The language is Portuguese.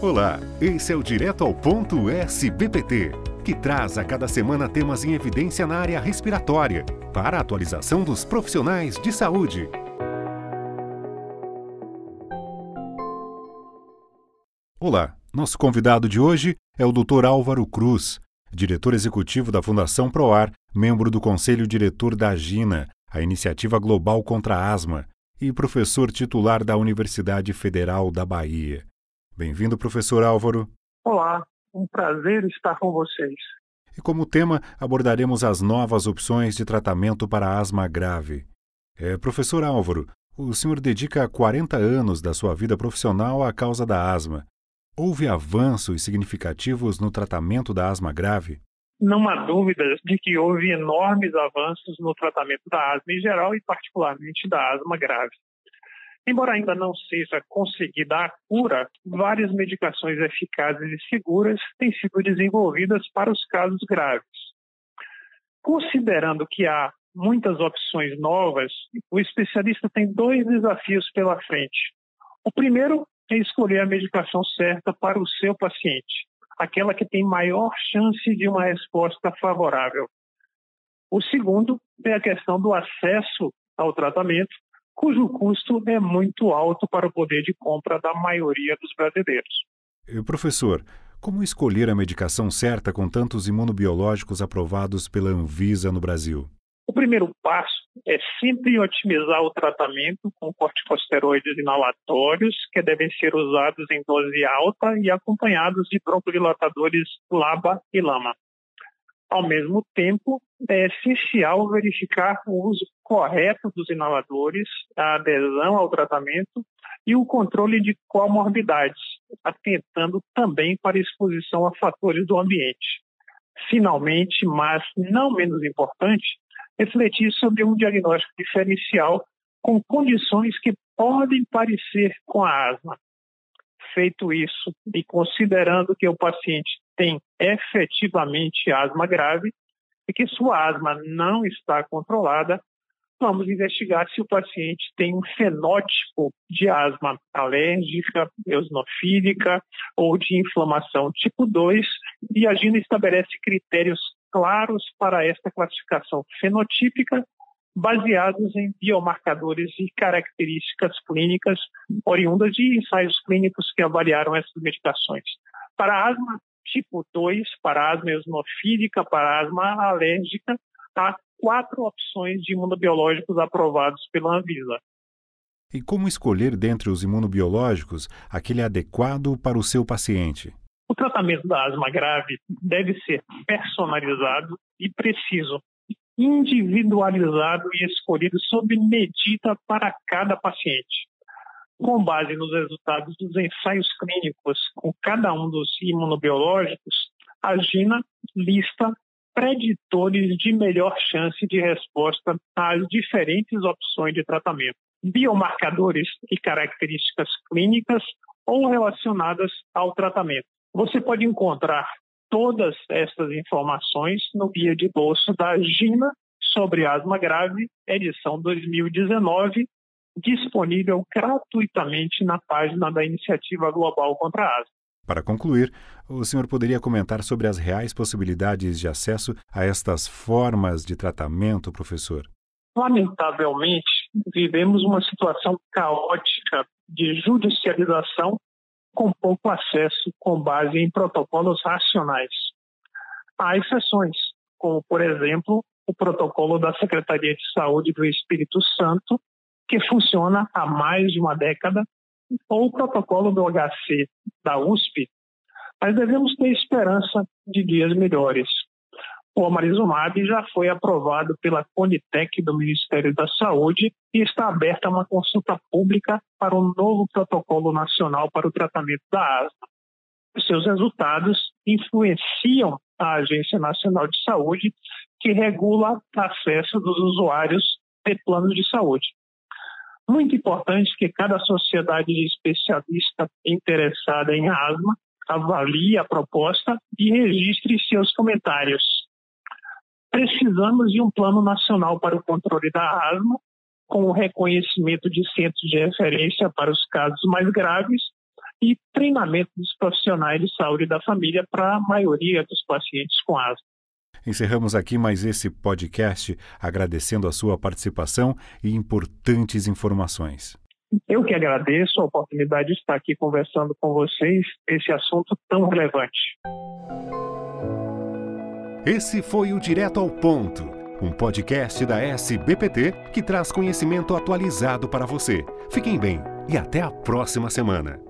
Olá, esse é o Direto ao Ponto SBPT, que traz a cada semana temas em evidência na área respiratória, para a atualização dos profissionais de saúde. Olá, nosso convidado de hoje é o Dr. Álvaro Cruz, diretor executivo da Fundação Proar, membro do Conselho Diretor da Agina, a Iniciativa Global contra a Asma, e professor titular da Universidade Federal da Bahia. Bem-vindo, professor Álvaro. Olá, um prazer estar com vocês. E como tema, abordaremos as novas opções de tratamento para asma grave. É, professor Álvaro, o senhor dedica 40 anos da sua vida profissional à causa da asma. Houve avanços significativos no tratamento da asma grave? Não há dúvida de que houve enormes avanços no tratamento da asma em geral e, particularmente, da asma grave. Embora ainda não seja conseguida a cura, várias medicações eficazes e seguras têm sido desenvolvidas para os casos graves. Considerando que há muitas opções novas, o especialista tem dois desafios pela frente. O primeiro é escolher a medicação certa para o seu paciente, aquela que tem maior chance de uma resposta favorável. O segundo é a questão do acesso ao tratamento cujo custo é muito alto para o poder de compra da maioria dos brasileiros. Professor, como escolher a medicação certa com tantos imunobiológicos aprovados pela Anvisa no Brasil? O primeiro passo é sempre otimizar o tratamento com corticosteroides inalatórios, que devem ser usados em dose alta e acompanhados de broncodilatadores LABA e LAMA. Ao mesmo tempo, é essencial verificar o uso correto dos inaladores, a adesão ao tratamento e o controle de comorbidades, atentando também para exposição a fatores do ambiente. Finalmente, mas não menos importante, refletir sobre um diagnóstico diferencial com condições que podem parecer com a asma. Feito isso, e considerando que o paciente tem efetivamente asma grave e que sua asma não está controlada, vamos investigar se o paciente tem um fenótipo de asma alérgica, eosinofílica ou de inflamação tipo 2 e a GINA estabelece critérios claros para esta classificação fenotípica baseados em biomarcadores e características clínicas oriundas de ensaios clínicos que avaliaram essas medicações. Para asma tipo 2, para asma eosinofílica, para asma alérgica, há quatro opções de imunobiológicos aprovados pela Anvisa. E como escolher dentre os imunobiológicos aquele adequado para o seu paciente? O tratamento da asma grave deve ser personalizado e preciso, individualizado e escolhido sob medida para cada paciente. Com base nos resultados dos ensaios clínicos com cada um dos imunobiológicos, a GINA lista preditores de melhor chance de resposta às diferentes opções de tratamento, biomarcadores e características clínicas ou relacionadas ao tratamento. Você pode encontrar todas essas informações no guia de bolso da GINA sobre asma grave, edição 2019, disponível gratuitamente na página da Iniciativa Global contra a Asma. Para concluir, o senhor poderia comentar sobre as reais possibilidades de acesso a estas formas de tratamento, professor? Lamentavelmente, vivemos uma situação caótica de judicialização com pouco acesso com base em protocolos racionais. Há exceções, como, por exemplo, o protocolo da Secretaria de Saúde do Espírito Santo, que funciona há mais de uma década, ou o protocolo do HC da USP, mas devemos ter esperança de dias melhores. O amarizumab já foi aprovado pela Conitec do Ministério da Saúde e está aberta uma consulta pública para um novo protocolo nacional para o tratamento da asma. Seus resultados influenciam a Agência Nacional de Saúde, que regula o acesso dos usuários de planos de saúde. Muito importante que cada sociedade especialista interessada em asma avalie a proposta e registre seus comentários precisamos de um plano nacional para o controle da asma, com o reconhecimento de centros de referência para os casos mais graves e treinamento dos profissionais de saúde da família para a maioria dos pacientes com asma. Encerramos aqui mais esse podcast agradecendo a sua participação e importantes informações. Eu que agradeço a oportunidade de estar aqui conversando com vocês esse assunto tão relevante. Esse foi o Direto ao Ponto, um podcast da SBPT que traz conhecimento atualizado para você. Fiquem bem e até a próxima semana.